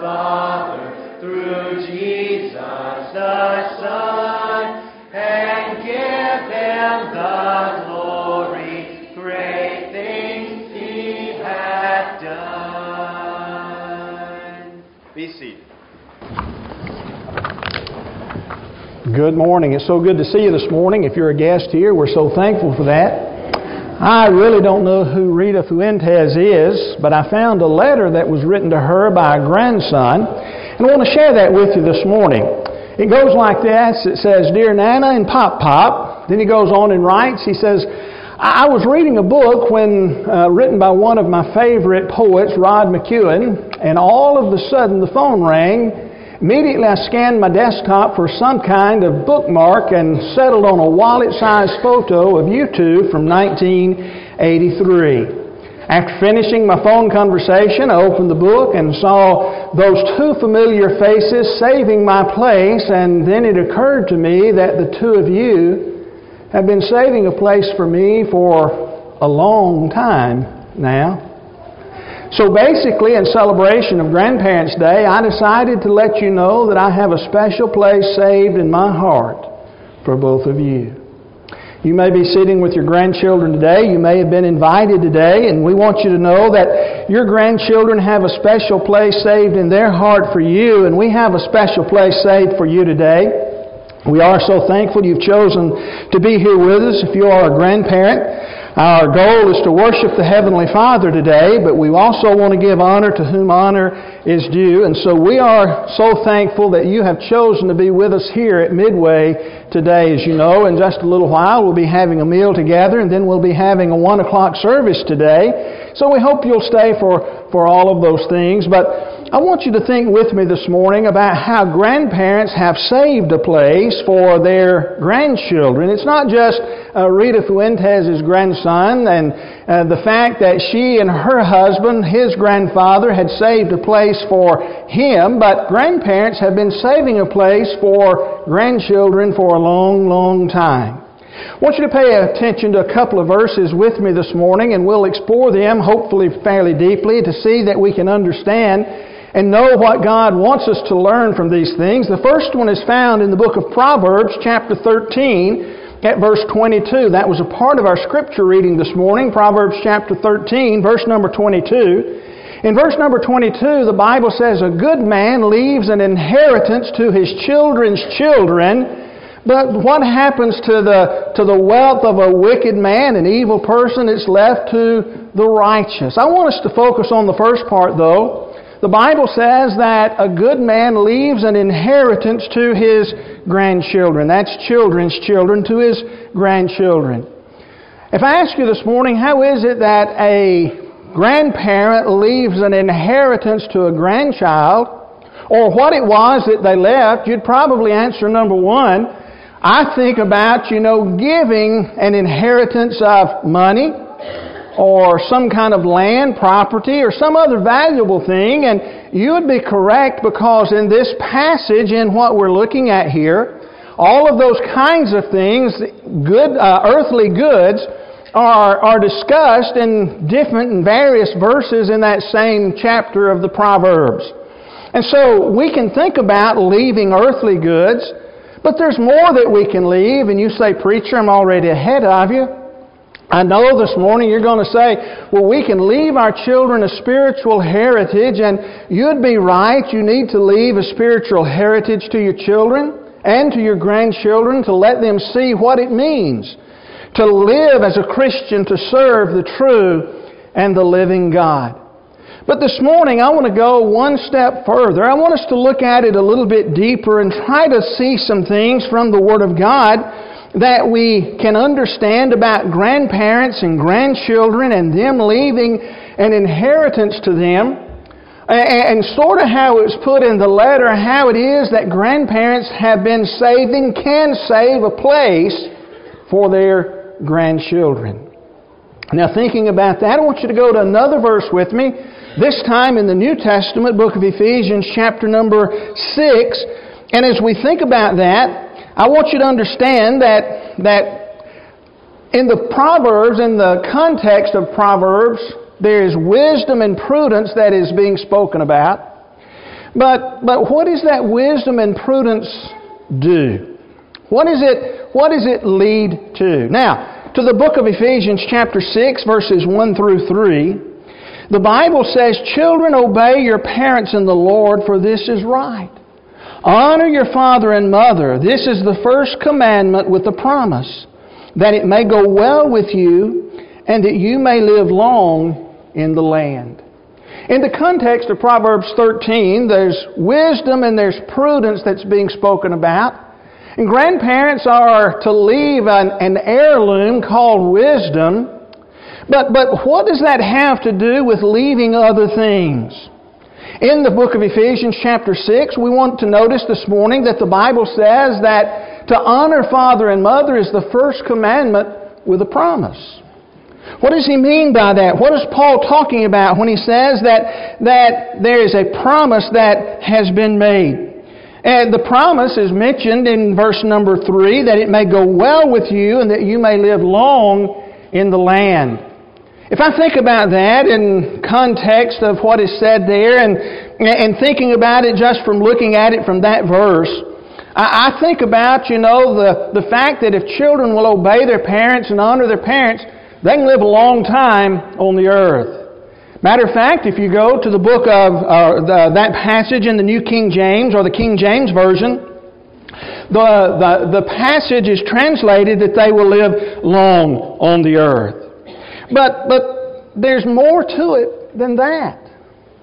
Father through Jesus the Son, and give him the glory, great things he hath done. Be seated. Good morning. It's so good to see you this morning. If you're a guest here, we're so thankful for that. I really don't know who Rita Fuentes is, but I found a letter that was written to her by a grandson, and I want to share that with you this morning. It goes like this. It says, Dear Nana and Pop Pop. Then he goes on and writes, he says, I was reading a book when uh, written by one of my favorite poets, Rod McKuen, and all of a sudden the phone rang Immediately I scanned my desktop for some kind of bookmark and settled on a wallet sized photo of you two from 1983. After finishing my phone conversation, I opened the book and saw those two familiar faces saving my place, and then it occurred to me that the two of you have been saving a place for me for a long time now. So basically, in celebration of Grandparents' Day, I decided to let you know that I have a special place saved in my heart for both of you. You may be sitting with your grandchildren today. You may have been invited today, and we want you to know that your grandchildren have a special place saved in their heart for you, and we have a special place saved for you today. We are so thankful you've chosen to be here with us. If you are a grandparent, our goal is to worship the Heavenly Father today, but we also want to give honor to whom honor is due. And so we are so thankful that you have chosen to be with us here at Midway today. As you know, in just a little while we'll be having a meal together and then we'll be having a one o'clock service today. So we hope you'll stay for, for all of those things. But I want you to think with me this morning about how grandparents have saved a place for their grandchildren. It's not just uh, Rita Fuentes' grandson and uh, the fact that she and her husband, his grandfather, had saved a place for him, but grandparents have been saving a place for grandchildren for a long, long time. I want you to pay attention to a couple of verses with me this morning, and we'll explore them, hopefully fairly deeply, to see that we can understand and know what God wants us to learn from these things. The first one is found in the book of Proverbs, chapter 13, at verse 22. That was a part of our scripture reading this morning, Proverbs chapter 13, verse number 22. In verse number 22, the Bible says, A good man leaves an inheritance to his children's children, but what happens to the, to the wealth of a wicked man, an evil person? It's left to the righteous. I want us to focus on the first part, though. The Bible says that a good man leaves an inheritance to his grandchildren. That's children's children to his grandchildren. If I ask you this morning, how is it that a grandparent leaves an inheritance to a grandchild, or what it was that they left, you'd probably answer number one. I think about, you know, giving an inheritance of money, or some kind of land, property, or some other valuable thing, and you would be correct because in this passage, in what we're looking at here, all of those kinds of things, good, uh, earthly goods, are, are discussed in different and various verses in that same chapter of the Proverbs. And so we can think about leaving earthly goods, but there's more that we can leave, and you say, Preacher, I'm already ahead of you. I know this morning you're going to say, well, we can leave our children a spiritual heritage, and you'd be right. You need to leave a spiritual heritage to your children and to your grandchildren to let them see what it means to live as a Christian, to serve the true and the living God. But this morning, I want to go one step further. I want us to look at it a little bit deeper and try to see some things from the Word of God that we can understand about grandparents and grandchildren and them leaving an inheritance to them, and sort of how it's put in the letter, how it is that grandparents have been saving, can save a place for their grandchildren. Now, thinking about that, I want you to go to another verse with me, this time in the New Testament, book of Ephesians, chapter number 6. And as we think about that, I want you to understand that, that in the Proverbs, in the context of Proverbs, there is wisdom and prudence that is being spoken about. But, but what does that wisdom and prudence do? What is it, what does it lead to? Now, to the book of Ephesians chapter 6 verses 1 through 3, the Bible says, Children, obey your parents in the Lord, for this is right. Honor your father and mother. This is the first commandment with the promise that it may go well with you and that you may live long in the land. In the context of Proverbs 13, there's wisdom and there's prudence that's being spoken about. And grandparents are to leave an, an heirloom called wisdom. But, but what does that have to do with leaving other things? In the book of Ephesians, chapter 6, we want to notice this morning that the Bible says that to honor father and mother is the first commandment with a promise. What does he mean by that? What is Paul talking about when he says that, that there is a promise that has been made? And the promise is mentioned in verse number 3 that it may go well with you and that you may live long in the land. If I think about that in context of what is said there and, and thinking about it just from looking at it from that verse, I, I think about, you know, the, the fact that if children will obey their parents and honor their parents, they can live a long time on the earth. Matter of fact, if you go to the book of uh, the, that passage in the New King James or the King James Version, the, the, the passage is translated that they will live long on the earth. But, but there's more to it than that.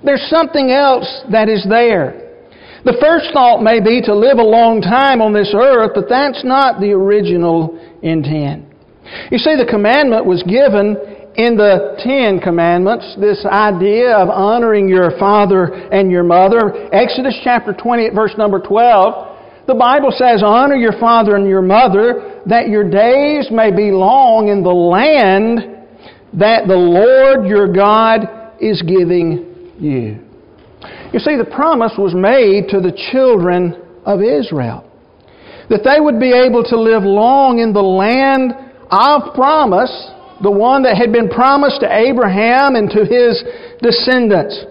There's something else that is there. The first thought may be to live a long time on this earth, but that's not the original intent. You see, the commandment was given in the Ten Commandments, this idea of honoring your father and your mother. Exodus chapter 20 verse number 12, the Bible says, Honor your father and your mother, that your days may be long in the land that the Lord your God is giving you. You see, the promise was made to the children of Israel that they would be able to live long in the land of promise, the one that had been promised to Abraham and to his descendants.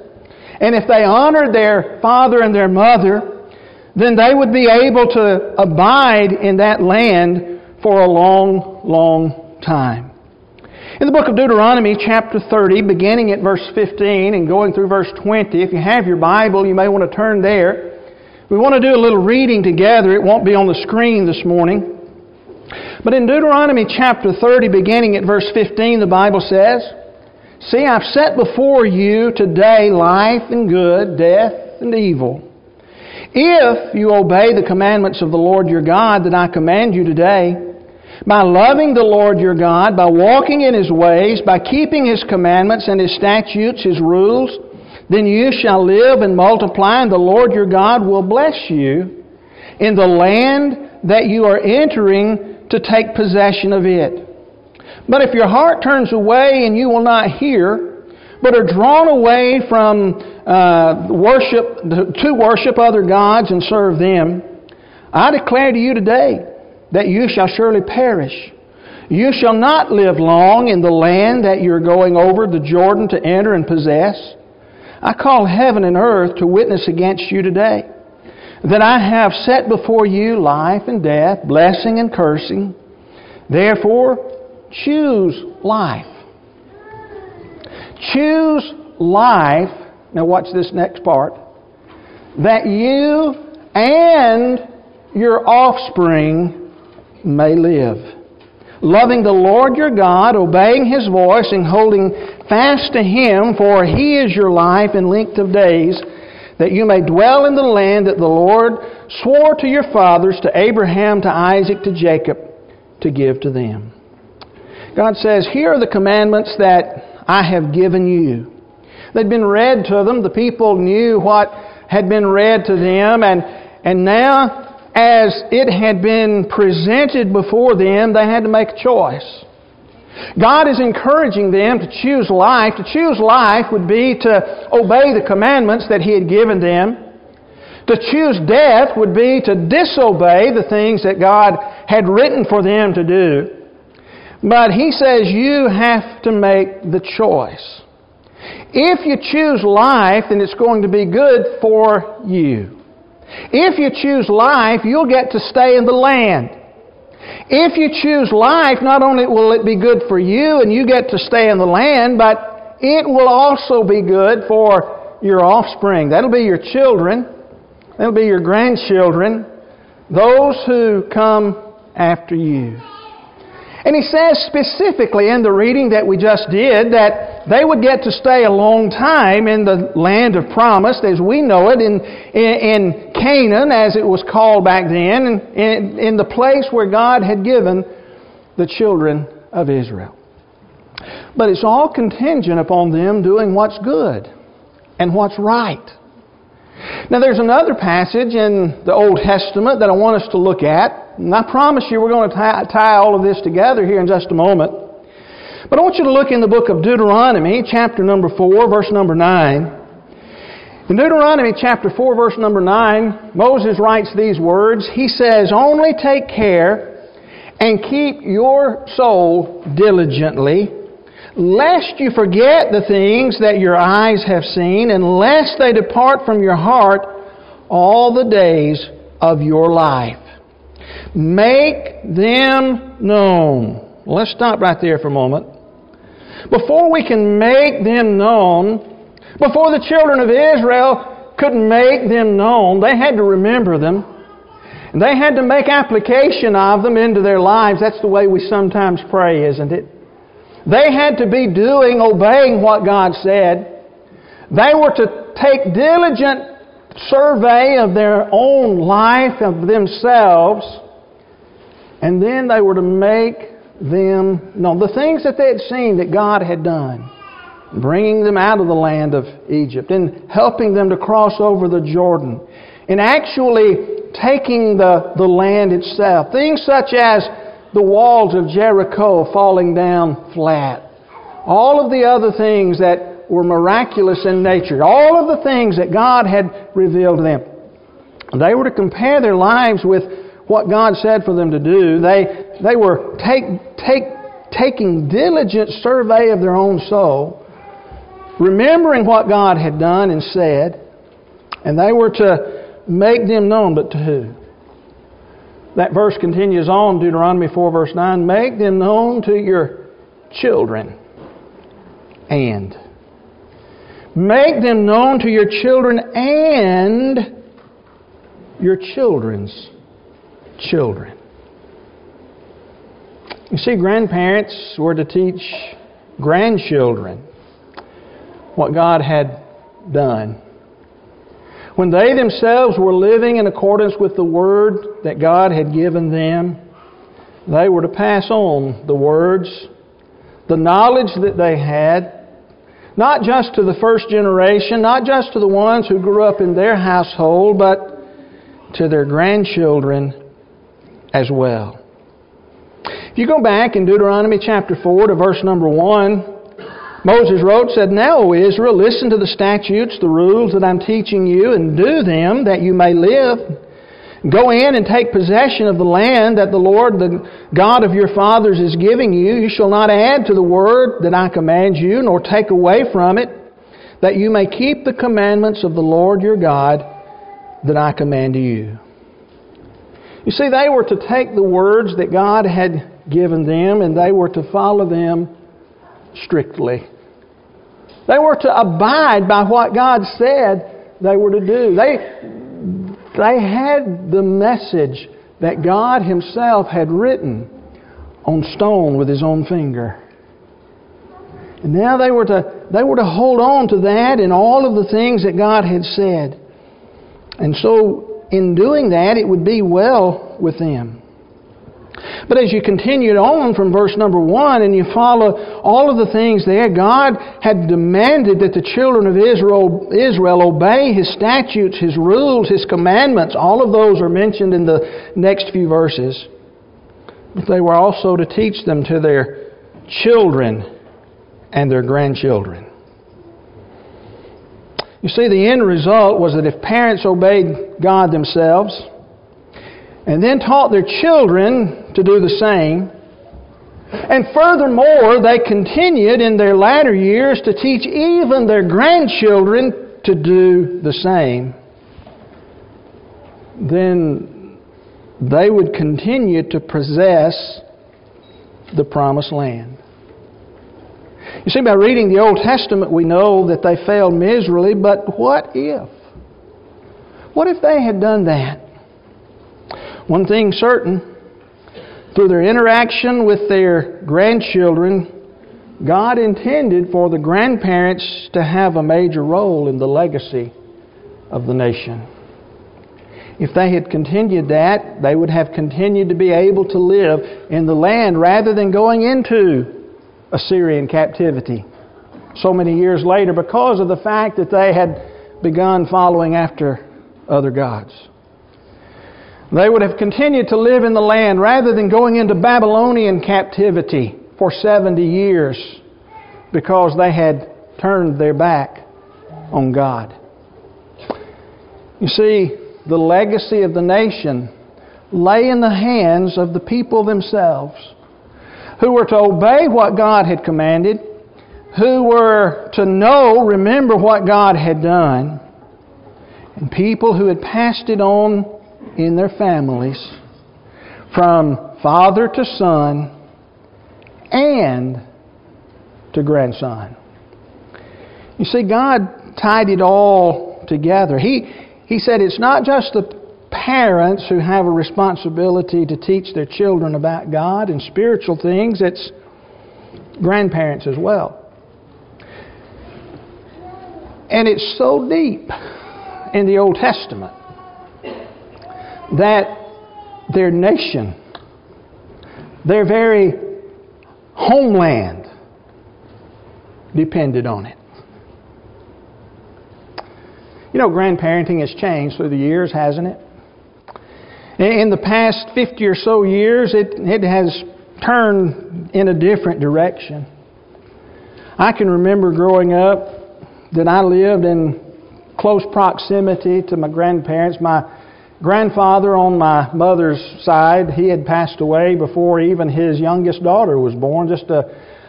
And if they honored their father and their mother, then they would be able to abide in that land for a long, long time. In the book of Deuteronomy, chapter 30, beginning at verse 15 and going through verse 20, if you have your Bible, you may want to turn there. We want to do a little reading together. It won't be on the screen this morning. But in Deuteronomy chapter 30, beginning at verse 15, the Bible says, See, I've set before you today life and good, death and evil. If you obey the commandments of the Lord your God that I command you today, by loving the Lord your God, by walking in His ways, by keeping His commandments and His statutes, His rules, then you shall live and multiply, and the Lord your God will bless you in the land that you are entering to take possession of it. But if your heart turns away and you will not hear, but are drawn away from uh, worship to worship other gods and serve them, I declare to you today that you shall surely perish. You shall not live long in the land that you're going over the Jordan to enter and possess. I call heaven and earth to witness against you today that I have set before you life and death, blessing and cursing. Therefore, choose life. Choose life. Now, watch this next part. That you and your offspring may live. Loving the Lord your God, obeying His voice, and holding fast to Him, for He is your life and length of days that you may dwell in the land that the Lord swore to your fathers, to Abraham, to Isaac, to Jacob, to give to them. God says, Here are the commandments that I have given you. They'd been read to them. The people knew what had been read to them. And, and now, as it had been presented before them, they had to make a choice. God is encouraging them to choose life. To choose life would be to obey the commandments that He had given them. To choose death would be to disobey the things that God had written for them to do. But He says you have to make the choice. If you choose life, then it's going to be good for you. If you choose life, you'll get to stay in the land. If you choose life, not only will it be good for you and you get to stay in the land, but it will also be good for your offspring. That'll be your children. That'll be your grandchildren. Those who come after you. And he says specifically in the reading that we just did that they would get to stay a long time in the land of promise as we know it, in, in, in Canaan, as it was called back then, in, in the place where God had given the children of Israel. But it's all contingent upon them doing what's good and what's right. Now, there's another passage in the Old Testament that I want us to look at and I promise you we're going to tie, tie all of this together here in just a moment. But I want you to look in the book of Deuteronomy, chapter number 4, verse number 9. In Deuteronomy chapter 4, verse number 9, Moses writes these words. He says, Only take care and keep your soul diligently, lest you forget the things that your eyes have seen, and lest they depart from your heart all the days of your life. Make them known. let's stop right there for a moment. Before we can make them known, before the children of Israel could make them known, they had to remember them. And they had to make application of them into their lives. That's the way we sometimes pray, isn't it? They had to be doing, obeying what God said. They were to take diligent survey of their own life, of themselves, and then they were to make them known. The things that they had seen that God had done, bringing them out of the land of Egypt, and helping them to cross over the Jordan, and actually taking the, the land itself. Things such as the walls of Jericho falling down flat. All of the other things that were miraculous in nature. All of the things that God had revealed to them. They were to compare their lives with what God said for them to do. They, they were take, take, taking diligent survey of their own soul, remembering what God had done and said, and they were to make them known, but to who? That verse continues on, Deuteronomy 4, verse 9 Make them known to your children and. Make them known to your children and your children's children. You see, grandparents were to teach grandchildren what God had done. When they themselves were living in accordance with the Word that God had given them, they were to pass on the words, the knowledge that they had, not just to the first generation, not just to the ones who grew up in their household, but to their grandchildren as well. If you go back in Deuteronomy chapter 4 to verse number 1, Moses wrote, said, Now, O Israel, listen to the statutes, the rules that I'm teaching you, and do them that you may live. Go in and take possession of the land that the Lord, the God of your fathers, is giving you. You shall not add to the word that I command you, nor take away from it, that you may keep the commandments of the Lord your God that I command you. You see, they were to take the words that God had given them and they were to follow them strictly. They were to abide by what God said they were to do. They, they had the message that God Himself had written on stone with His own finger. And now they were to, they were to hold on to that and all of the things that God had said. And so in doing that, it would be well with them. But as you continued on from verse number one and you follow all of the things there, God had demanded that the children of Israel, Israel obey His statutes, His rules, His commandments. All of those are mentioned in the next few verses. But they were also to teach them to their children and their grandchildren. You see, the end result was that if parents obeyed God themselves and then taught their children to do the same, And furthermore, they continued in their latter years to teach even their grandchildren to do the same. Then they would continue to possess the promised land. You see, by reading the Old Testament, we know that they failed miserably, but what if? What if they had done that? One thing certain, through their interaction with their grandchildren, God intended for the grandparents to have a major role in the legacy of the nation. If they had continued that, they would have continued to be able to live in the land rather than going into Assyrian captivity so many years later because of the fact that they had begun following after other gods. They would have continued to live in the land rather than going into Babylonian captivity for 70 years because they had turned their back on God. You see, the legacy of the nation lay in the hands of the people themselves who were to obey what God had commanded, who were to know, remember what God had done, and people who had passed it on in their families from father to son and to grandson. You see, God tied it all together. He, he said it's not just the parents who have a responsibility to teach their children about God and spiritual things, it's grandparents as well. And it's so deep in the Old Testament that their nation, their very homeland, depended on it. You know, grandparenting has changed through the years, hasn't it? In the past 50 or so years, it, it has turned in a different direction. I can remember growing up that I lived in close proximity to my grandparents. My grandfather on my mother's side, he had passed away before even his youngest daughter was born, just a,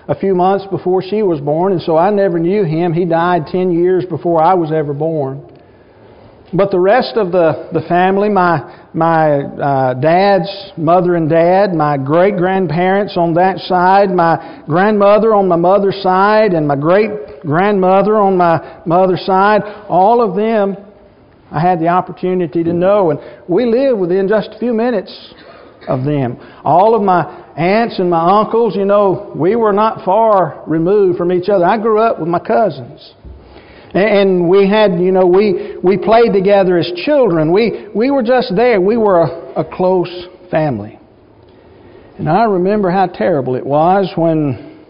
a few months before she was born, and so I never knew him. He died 10 years before I was ever born. But the rest of the, the family, my, my uh, dad's mother and dad, my great grandparents on that side, my grandmother on my mother's side, and my great grandmother on my mother's side, all of them I had the opportunity to know. And we lived within just a few minutes of them. All of my aunts and my uncles, you know, we were not far removed from each other. I grew up with my cousins. And we had, you know, we, we played together as children. We, we were just there. We were a, a close family. And I remember how terrible it was when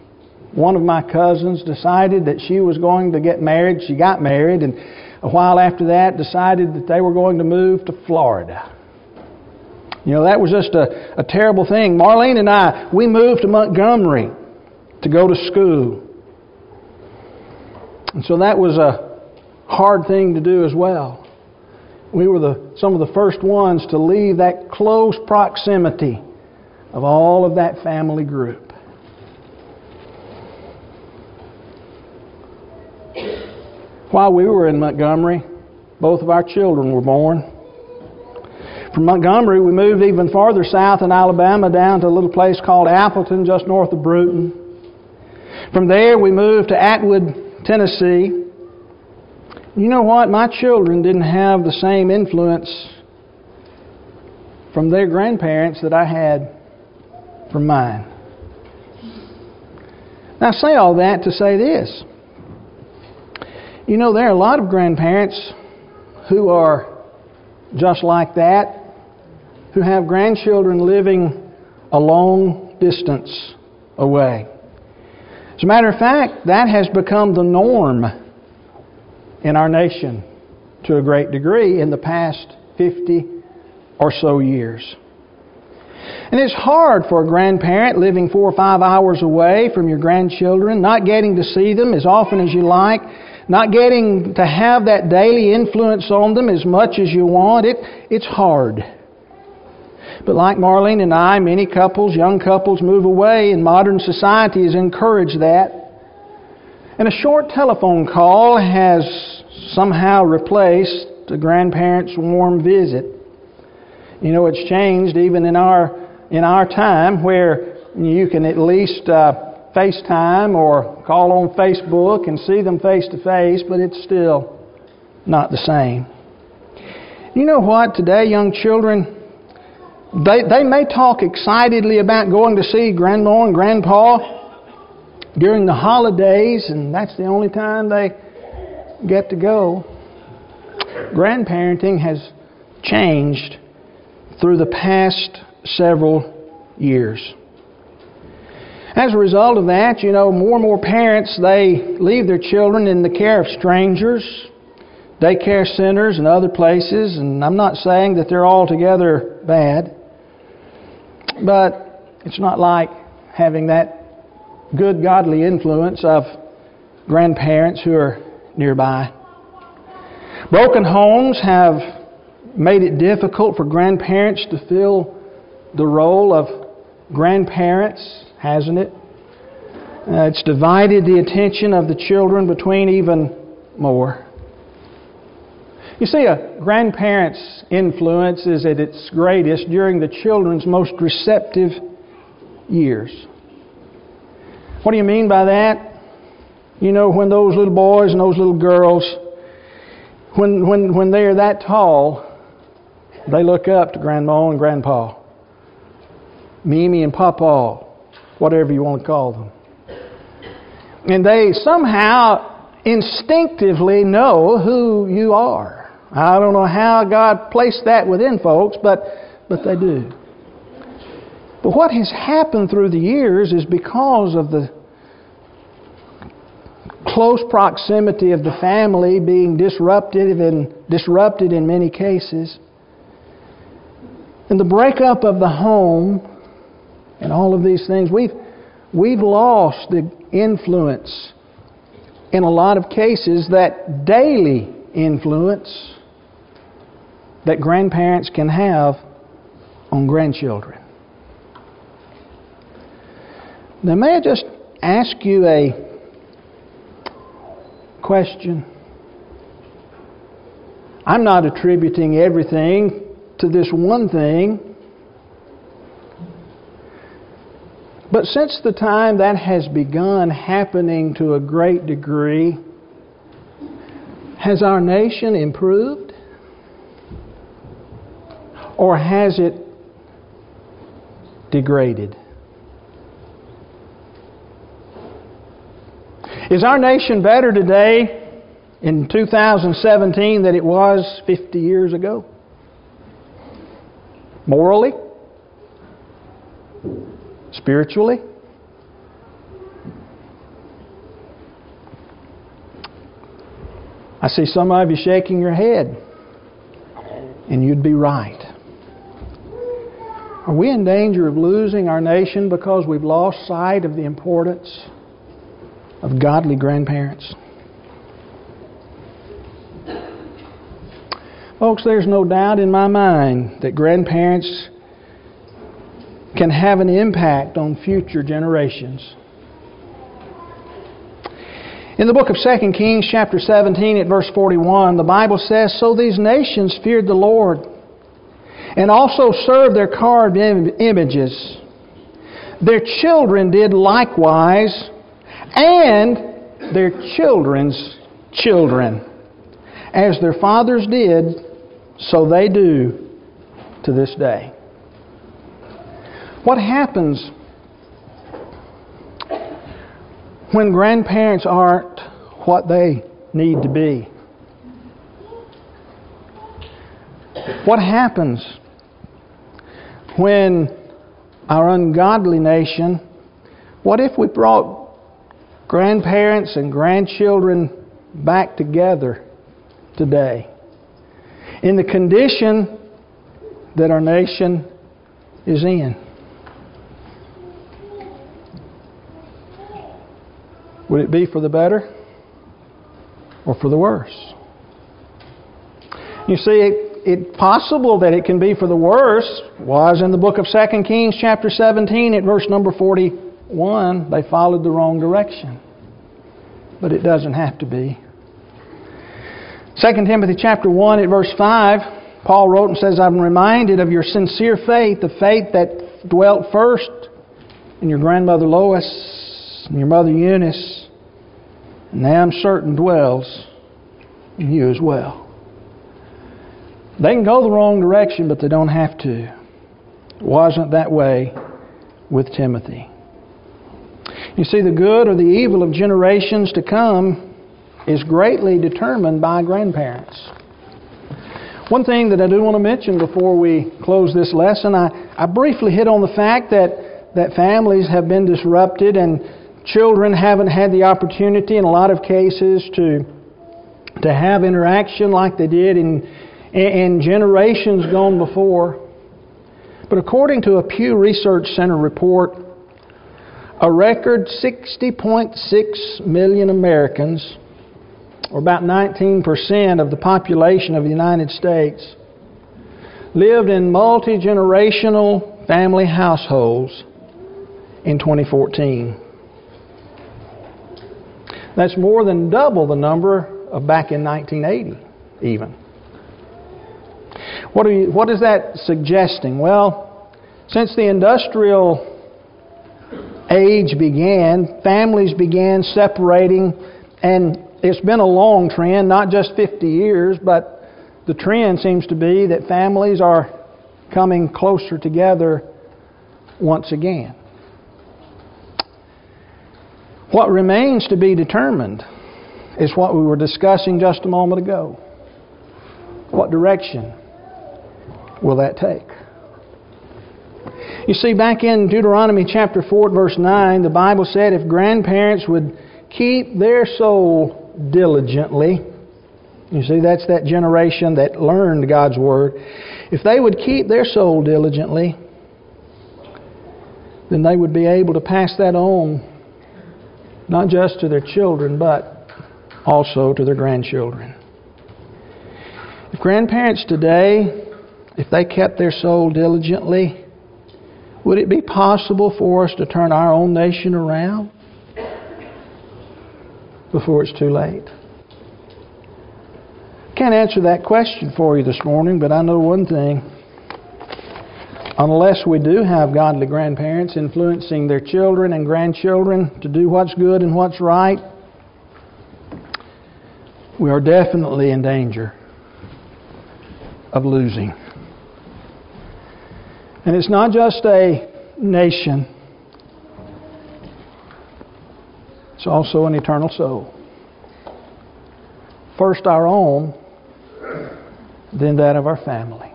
one of my cousins decided that she was going to get married. She got married, and a while after that decided that they were going to move to Florida. You know, that was just a, a terrible thing. Marlene and I, we moved to Montgomery to go to school. And so that was a hard thing to do as well. We were the, some of the first ones to leave that close proximity of all of that family group. While we were in Montgomery, both of our children were born. From Montgomery, we moved even farther south in Alabama down to a little place called Appleton, just north of Brewton. From there, we moved to Atwood, Tennessee. You know what? My children didn't have the same influence from their grandparents that I had from mine. Now, I say all that to say this. You know, there are a lot of grandparents who are just like that, who have grandchildren living a long distance away. As a matter of fact, that has become the norm in our nation to a great degree in the past 50 or so years. And it's hard for a grandparent living four or five hours away from your grandchildren, not getting to see them as often as you like, not getting to have that daily influence on them as much as you want. It, it's hard. But like Marlene and I, many couples, young couples, move away, and modern society has encouraged that. And a short telephone call has somehow replaced a grandparent's warm visit. You know, it's changed even in our in our time where you can at least uh, FaceTime or call on Facebook and see them face to face, but it's still not the same. You know what? Today, young children, they, they may talk excitedly about going to see Grandma and Grandpa during the holidays, and that's the only time they get to go. Grandparenting has changed through the past several years. As a result of that, you know, more and more parents, they leave their children in the care of strangers, daycare centers, and other places. And I'm not saying that they're altogether bad, but it's not like having that good godly influence of grandparents who are nearby. Broken homes have made it difficult for grandparents to fill the role of grandparents hasn't it? Uh, it's divided the attention of the children between even more. You see, a grandparent's influence is at its greatest during the children's most receptive years. What do you mean by that? You know, when those little boys and those little girls, when, when, when they are that tall, they look up to Grandma and Grandpa, Mimi and Papa, whatever you want to call them. And they somehow instinctively know who you are. I don't know how God placed that within folks, but, but they do. But what has happened through the years is because of the close proximity of the family being disrupted and disrupted in many cases, and the breakup of the home and all of these things. We've, we've lost the influence in a lot of cases, that daily influence that grandparents can have on grandchildren. Now, may I just ask you a question? I'm not attributing everything to this one thing. But since the time that has begun happening to a great degree, has our nation improved? Or has it degraded? Is our nation better today in 2017 than it was 50 years ago? Morally? Spiritually? I see some of you shaking your head, and you'd be right. Are we in danger of losing our nation because we've lost sight of the importance of godly grandparents? Folks, there's no doubt in my mind that grandparents can have an impact on future generations. In the book of 2 Kings, chapter 17, at verse 41, the Bible says, So these nations feared the Lord and also served their carved images. Their children did likewise, and their children's children. As their fathers did, so they do to this day. What happens when grandparents aren't what they need to be? What happens when our ungodly nation, what if we brought grandparents and grandchildren back together today in the condition that our nation is in? Would it be for the better or for the worse? You see, it's possible that it can be for the worse. Was in the book of 2 Kings, chapter 17, at verse number 41, they followed the wrong direction. But it doesn't have to be. 2 Timothy chapter 1 at verse 5, Paul wrote and says, I'm reminded of your sincere faith, the faith that dwelt first in your grandmother Lois and your mother Eunice, now I'm certain dwells in you as well. They can go the wrong direction, but they don't have to. It wasn't that way with Timothy. You see, the good or the evil of generations to come is greatly determined by grandparents. One thing that I do want to mention before we close this lesson, I, I briefly hit on the fact that, that families have been disrupted and children haven't had the opportunity in a lot of cases to, to have interaction like they did in, in generations gone before. But according to a Pew Research Center report, a record 60.6 million Americans, or about 19% of the population of the United States, lived in multi generational family households in 2014. That's more than double the number of back in 1980, even. What, you, what is that suggesting? Well, since the industrial age began, families began separating, and it's been a long trend, not just 50 years, but the trend seems to be that families are coming closer together once again. What remains to be determined is what we were discussing just a moment ago. What direction will that take? You see, back in Deuteronomy chapter 4, verse 9, the Bible said if grandparents would keep their soul diligently, you see, that's that generation that learned God's Word. If they would keep their soul diligently, then they would be able to pass that on, not just to their children, but also to their grandchildren. If grandparents today if they kept their soul diligently, would it be possible for us to turn our own nation around before it's too late? Can't answer that question for you this morning, but I know one thing. Unless we do have godly grandparents influencing their children and grandchildren to do what's good and what's right, we are definitely in danger of losing. And it's not just a nation, it's also an eternal soul. First our own, then that of our family.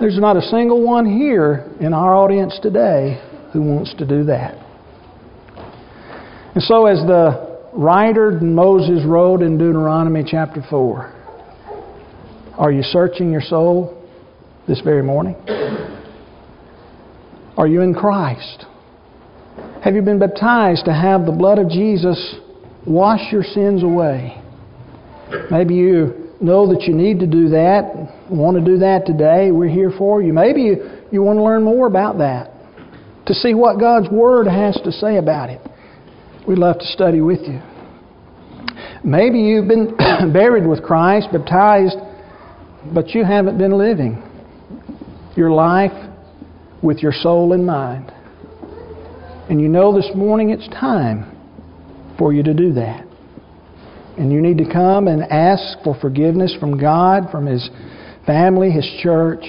There's not a single one here in our audience today who wants to do that. And so, as the writer Moses wrote in Deuteronomy chapter 4, are you searching your soul? this very morning? Are you in Christ? Have you been baptized to have the blood of Jesus wash your sins away? Maybe you know that you need to do that, want to do that today. We're here for you. Maybe you, want to learn more about that, to see what God's Word has to say about it. We'd love to study with you. Maybe you've been buried with Christ, baptized, but you haven't been living your life with your soul in mind. And you know this morning it's time for you to do that. And you need to come and ask for forgiveness from God, from His family, His church,